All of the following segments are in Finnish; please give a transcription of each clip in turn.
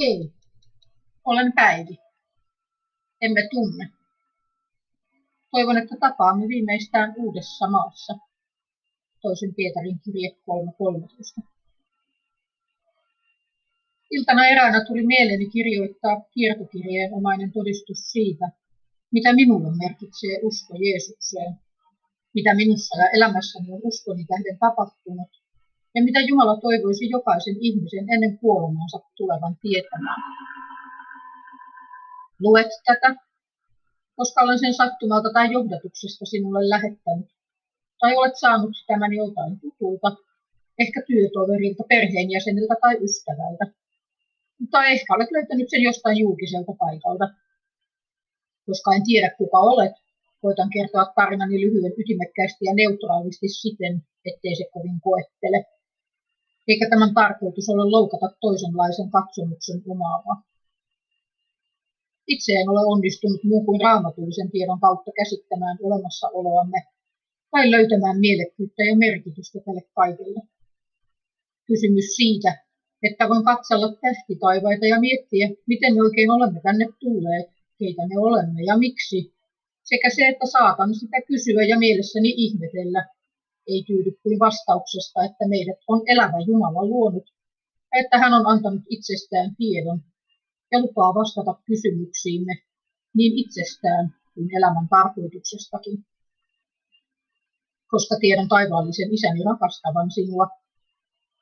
Hei, olen Päivi. Emme tunne. Toivon, että tapaamme viimeistään uudessa maassa. Toisin Pietarin kirje 3.13. Iltana eräänä tuli mieleeni kirjoittaa kiertokirjeen omainen todistus siitä, mitä minulle merkitsee usko Jeesukseen, mitä minussa ja elämässäni on uskoni tähden tapahtunut ja mitä Jumala toivoisi jokaisen ihmisen ennen kuolemansa tulevan tietämään. Luet tätä, koska olen sen sattumalta tai johdatuksesta sinulle lähettänyt, tai olet saanut tämän joltain tutulta, ehkä työtoverilta, perheenjäseniltä tai ystävältä. Tai ehkä olet löytänyt sen jostain julkiselta paikalta. Koska en tiedä kuka olet, koitan kertoa tarinani lyhyen ytimekkäästi ja neutraalisti siten, ettei se kovin koettele eikä tämän tarkoitus ole loukata toisenlaisen katsomuksen omaavaa. Itse en ole onnistunut muu kuin raamatullisen tiedon kautta käsittämään olemassaoloamme tai löytämään mielekkyyttä ja merkitystä tälle kaikelle. Kysymys siitä, että voin katsella tähtitaivaita ja miettiä, miten me oikein olemme tänne tulleet, keitä me olemme ja miksi, sekä se, että saatan sitä kysyä ja mielessäni ihmetellä, ei tyydy kuin vastauksesta, että meidät on elävä Jumala luonut, että hän on antanut itsestään tiedon ja lupaa vastata kysymyksiimme niin itsestään kuin elämän tarkoituksestakin. Koska tiedän taivaallisen isäni rakastavan sinua,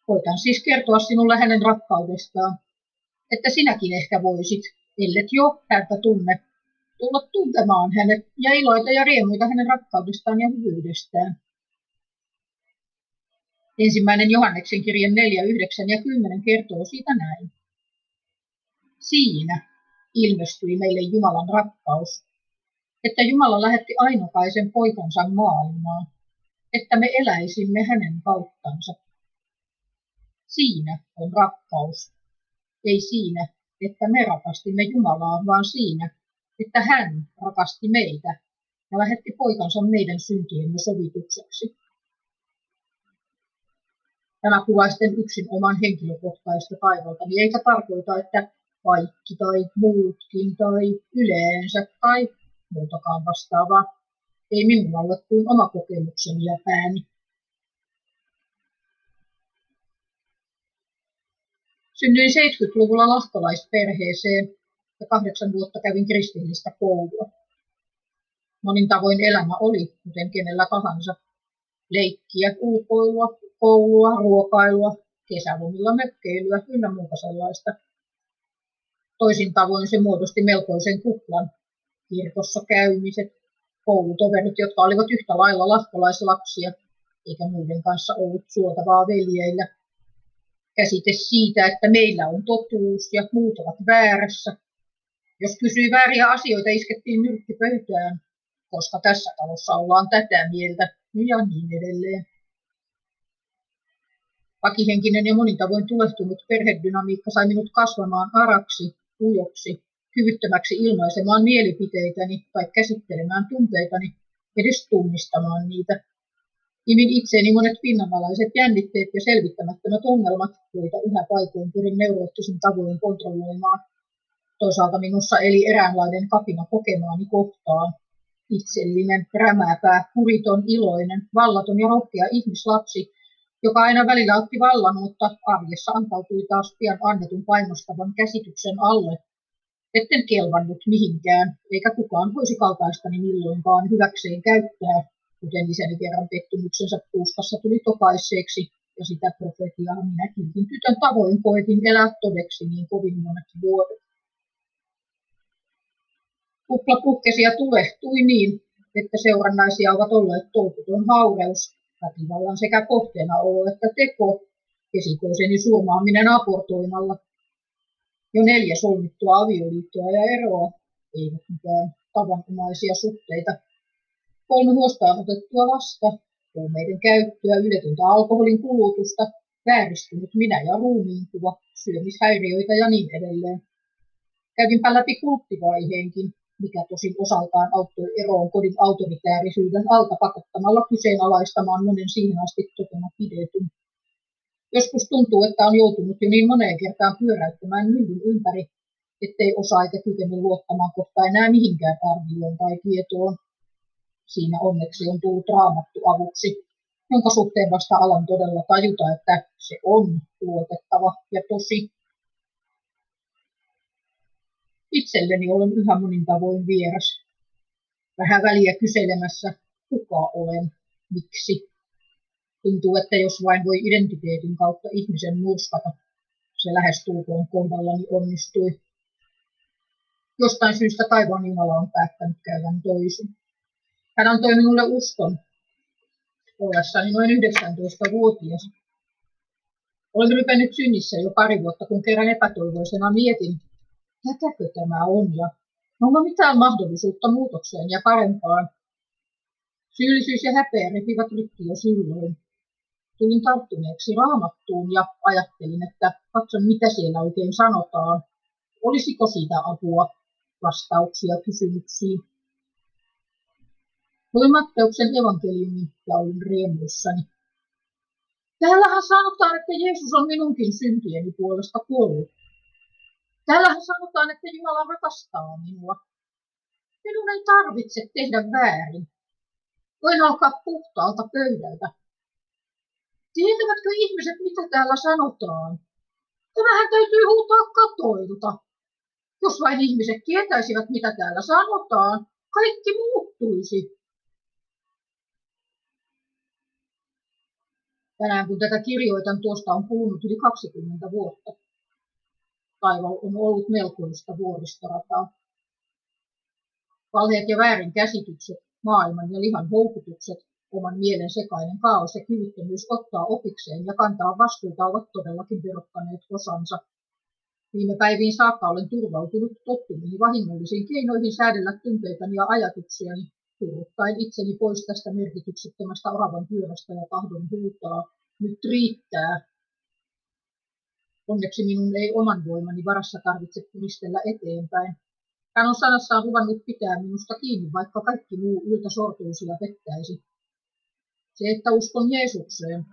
voitan siis kertoa sinulle hänen rakkaudestaan, että sinäkin ehkä voisit, ellet jo häntä tunne, tulla tuntemaan hänet ja iloita ja riemuita hänen rakkaudestaan ja hyvyydestään. Ensimmäinen Johanneksen kirjan 4, 9 ja 10 kertoo siitä näin. Siinä ilmestyi meille Jumalan rakkaus, että Jumala lähetti ainokaisen poikansa maailmaan, että me eläisimme hänen kauttansa. Siinä on rakkaus, ei siinä, että me rakastimme Jumalaa, vaan siinä, että hän rakasti meitä ja lähetti poikansa meidän syntiemme sovitukseksi. Tämä kuvaa sitten yksin oman henkilökohtaista niin eikä tarkoita, että kaikki tai muutkin tai yleensä tai muutakaan vastaavaa. Ei minulla ole kuin oma kokemukseni ja pääni. Synnyin 70-luvulla lahtolaisperheeseen ja kahdeksan vuotta kävin kristillistä koulua. Monin tavoin elämä oli, kuten kenellä tahansa, leikkiä, ulkoilua, koulua, ruokailua, kesälomilla mökkeilyä ynnä muuta sellaista. Toisin tavoin se muodosti melkoisen kuplan. Kirkossa käymiset, koulutoverit, jotka olivat yhtä lailla lahkolaislapsia, eikä muiden kanssa ollut suotavaa veljeillä. Käsite siitä, että meillä on totuus ja muut ovat väärässä. Jos kysyi vääriä asioita, iskettiin nyrkki pöytään, koska tässä talossa ollaan tätä mieltä ja niin edelleen. Vakihenkinen ja monin tavoin tulehtunut perhedynamiikka sai minut kasvamaan araksi, ujoksi, kyvyttömäksi ilmaisemaan mielipiteitäni tai käsittelemään tunteitani, edes tunnistamaan niitä. Imin itseeni monet pinnanalaiset jännitteet ja selvittämättömät ongelmat, joita yhä paikoin pyrin neuroottisin tavoin kontrolloimaan. Toisaalta minussa eli eräänlainen kapina kokemaani kohtaan. Itsellinen, rämääpää, kuriton, iloinen, vallaton ja rohkea ihmislapsi, joka aina välillä otti vallan, mutta arjessa antautui taas pian annetun painostavan käsityksen alle, etten kelvannut mihinkään, eikä kukaan voisi kaltaistani milloinkaan hyväkseen käyttää, kuten isäni kerran pettymyksensä puuskassa tuli tokaisseeksi, ja sitä profetiaa minäkin tytön tavoin koetin elää todeksi niin kovin monet vuodet. Kupla puhkesi ja tulehtui niin, että seurannaisia ovat olleet tolkuton haureus, väkivallan sekä kohteena olo että teko, esikoiseni surmaaminen aportoimalla. Jo neljä solmittua avioliittoa ja eroa, eivät mitään tavanomaisia suhteita. Kolme huostaan otettua lasta, huumeiden käyttöä, yletöntä alkoholin kulutusta, vääristynyt minä ja ruumiinkuva, syömishäiriöitä ja niin edelleen. Kävinpä läpi kulttivaiheenkin, mikä tosin osaltaan auttoi eroon kodin autoritäärisyyden alta pakottamalla kyseenalaistamaan monen siihen asti totena pidetyn. Joskus tuntuu, että on joutunut jo niin moneen kertaan pyöräyttämään myllyn ympäri, ettei osaa eikä kykene luottamaan kohta enää mihinkään arvioon tai tietoon. Siinä onneksi on tullut raamattu avuksi, jonka suhteen vasta alan todella tajuta, että se on luotettava ja tosi. Itselleni olen yhä monin tavoin vieras. Vähän väliä kyselemässä, kuka olen, miksi. Tuntuu, että jos vain voi identiteetin kautta ihmisen murskata, se lähestulkoon kohdallani onnistui. Jostain syystä taivaan Jumala on päättänyt käyvän toisin. Hän antoi minulle uskon ollessani noin 19-vuotias. Olen rypennyt synnissä jo pari vuotta, kun kerran epätoivoisena mietin, tätäkö tämä on ja onko mitään mahdollisuutta muutokseen ja parempaan. Syyllisyys ja häpeä repivät rikki jo silloin. Tulin tarttuneeksi raamattuun ja ajattelin, että katson mitä siellä oikein sanotaan. Olisiko siitä apua, vastauksia kysymyksiin. Luin Matteuksen evankeliumin ja olin riemuissani. Täällähän sanotaan, että Jeesus on minunkin syntieni puolesta kuollut. Täällähän sanotaan, että Jumala rakastaa minua. Minun ei tarvitse tehdä väärin. Voin alkaa puhtaalta pöydältä. Tietävätkö ihmiset, mitä täällä sanotaan? Tämähän täytyy huutaa katoilta. Jos vain ihmiset tietäisivät, mitä täällä sanotaan, kaikki muuttuisi. Tänään kun tätä kirjoitan, tuosta on kulunut yli 20 vuotta. Taival on ollut melkoista vuoristorataa. Valheet ja väärinkäsitykset, maailman ja lihan houkutukset, oman mielen sekainen kaos ja kyvyttömyys ottaa opikseen ja kantaa vastuuta ovat todellakin verottaneet osansa. Viime päiviin saakka olen turvautunut tottumiin vahingollisiin keinoihin säädellä tunteitani ja ajatuksiani, turruttaen itseni pois tästä merkityksettömästä oravan pyörästä ja tahdon huutaa. Nyt riittää. Onneksi minun ei oman voimani varassa tarvitse puristella eteenpäin. Hän on sanassaan luvannut pitää minusta kiinni, vaikka kaikki muu yltä sortuisi ja pettäisi. Se, että uskon Jeesukseen,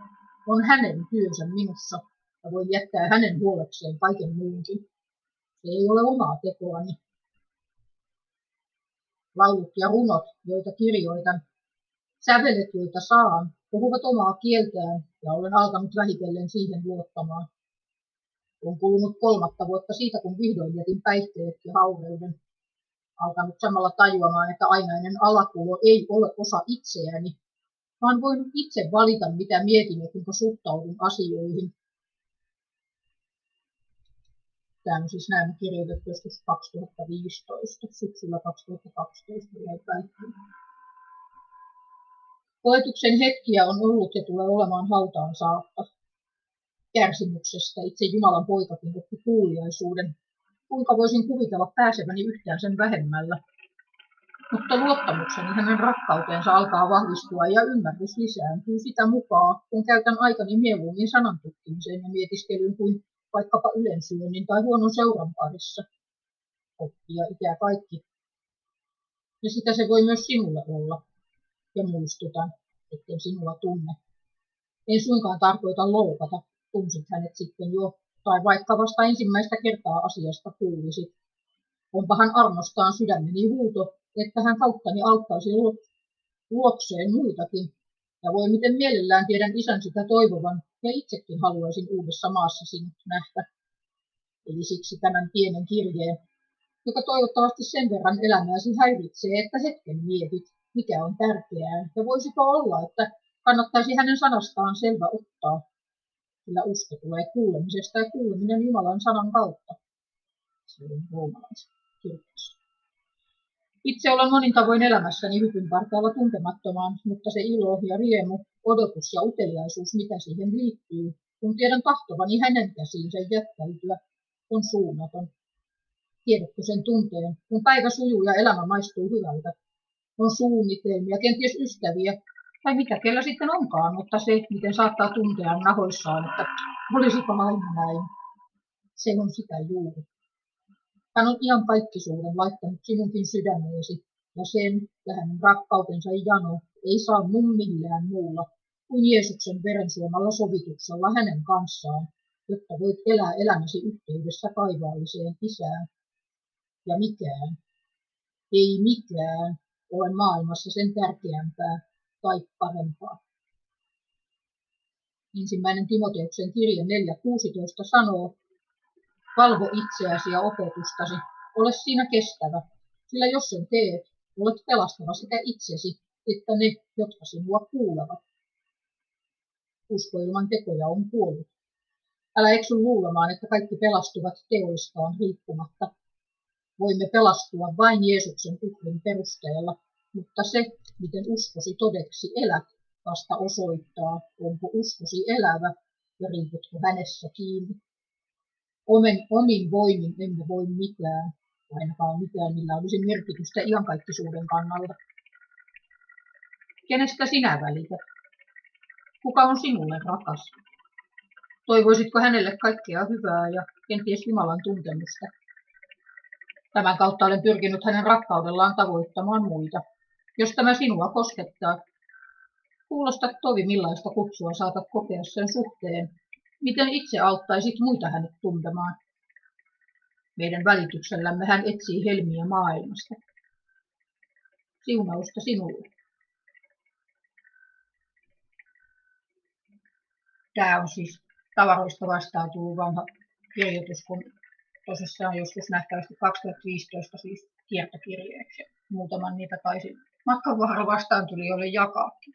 on hänen työnsä minussa ja voi jättää hänen huolekseen kaiken muunkin. Se ei ole omaa tekoani. Laulut ja runot, joita kirjoitan, sävelet, joita saan, puhuvat omaa kieltään ja olen alkanut vähitellen siihen luottamaan. On kulunut kolmatta vuotta siitä, kun vihdoin jätin päihteet ja haureuden. Alkanut samalla tajuamaan, että ainainen alakulo ei ole osa itseäni, vaan voinut itse valita, mitä mietin ja kuinka suhtaudun asioihin. Tämä on siis näin kirjoitettu joskus 2015, syksyllä 2012 Koetuksen hetkiä on ollut ja tulee olemaan hautaan saakka. Kärsimyksestä itse Jumalan poikakin oppi kuuliaisuuden. Kuinka voisin kuvitella pääseväni yhtään sen vähemmällä? Mutta luottamukseni hänen rakkauteensa alkaa vahvistua ja ymmärrys lisääntyy sitä mukaan, kun käytän aikani mieluummin sanan tutkimiseen ja mietiskelyyn kuin vaikkapa ylensyönnin tai huonon seuran parissa. Oppia ikää kaikki. Ja sitä se voi myös sinulle olla. Ja muistutan, etten sinua tunne. En suinkaan tarkoita loukata, tunsit hänet sitten jo, tai vaikka vasta ensimmäistä kertaa asiasta kuulisit. Onpahan armostaan sydämeni huuto, että hän kauttani auttaisi luokseen muitakin, ja voi miten mielellään tiedän isän sitä toivovan, ja itsekin haluaisin uudessa maassa sinut nähdä. Eli siksi tämän pienen kirjeen, joka toivottavasti sen verran elämääsi häiritsee, että hetken mietit, mikä on tärkeää, ja voisiko olla, että kannattaisi hänen sanastaan selvä ottaa, sillä usko tulee kuulemisesta ja kuuleminen Jumalan sanan kautta. Se on roomalaisen kirjassa. Itse olen monin tavoin elämässäni hypyn partaalla tuntemattomaan, mutta se ilo ja riemu, odotus ja uteliaisuus, mitä siihen liittyy, kun tiedän tahtovani hänen käsiinsä jättäytyä, on suunnaton. Tiedätkö sen tunteen, kun päivä sujuu ja elämä maistuu hyvältä? On suunnitelmia, kenties ystäviä, tai mitä kellä sitten onkaan, mutta se, miten saattaa tuntea nahoissaan, että olisipa aina näin, se on sitä juuri. Hän on ihan kaikkisuuden laittanut sinunkin sydämeesi, ja sen ja hänen rakkautensa jano ei saa mun millään muulla kuin Jeesuksen verensuomalla sovituksella hänen kanssaan, jotta voit elää elämäsi yhteydessä kaivaalliseen isään. Ja mikään, ei mikään ole maailmassa sen tärkeämpää tai parempaa. Ensimmäinen Timoteuksen kirja 4.16 sanoo, valvo itseäsi ja opetustasi, ole siinä kestävä, sillä jos sen teet, olet pelastava sekä itsesi että ne, jotka sinua kuulevat. Usko ilman tekoja on kuollut. Älä eksy luulemaan, että kaikki pelastuvat teoistaan riippumatta. Voimme pelastua vain Jeesuksen uhrin perusteella, mutta se, miten uskosi todeksi elät, vasta osoittaa, onko uskosi elävä ja riiputko hänessä kiinni. Omen, omin voimin emme voi mitään, ainakaan mitään, millä olisi merkitystä iankaikkisuuden kannalta. Kenestä sinä välität? Kuka on sinulle rakas? Toivoisitko hänelle kaikkea hyvää ja kenties Jumalan tuntemusta? Tämän kautta olen pyrkinyt hänen rakkaudellaan tavoittamaan muita. Jos tämä sinua koskettaa, kuulosta tovi millaista kutsua saatat kokea sen suhteen, miten itse auttaisit muita hänet tuntemaan. Meidän välityksellämme hän etsii helmiä maailmasta. Siunausta sinulle. Tämä on siis tavaroista vastaan tullut vanha kirjoitus, kun tosissaan joskus nähtävästi 2015 siis kiertokirjeeksi. Muutaman niitä taisin matkan vastaan tuli jolle jakaakin.